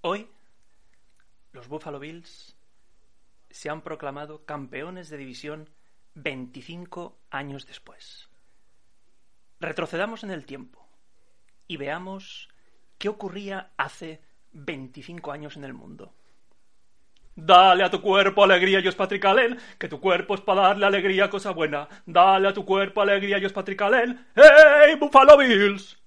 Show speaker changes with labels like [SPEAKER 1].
[SPEAKER 1] Hoy, los Buffalo Bills se han proclamado campeones de división 25 años después. Retrocedamos en el tiempo y veamos qué ocurría hace 25 años en el mundo. Dale a tu cuerpo alegría, Dios Patricalén, que tu cuerpo es para darle alegría, cosa buena. Dale a tu cuerpo alegría, Dios Patricalén. ¡Hey, Buffalo Bills!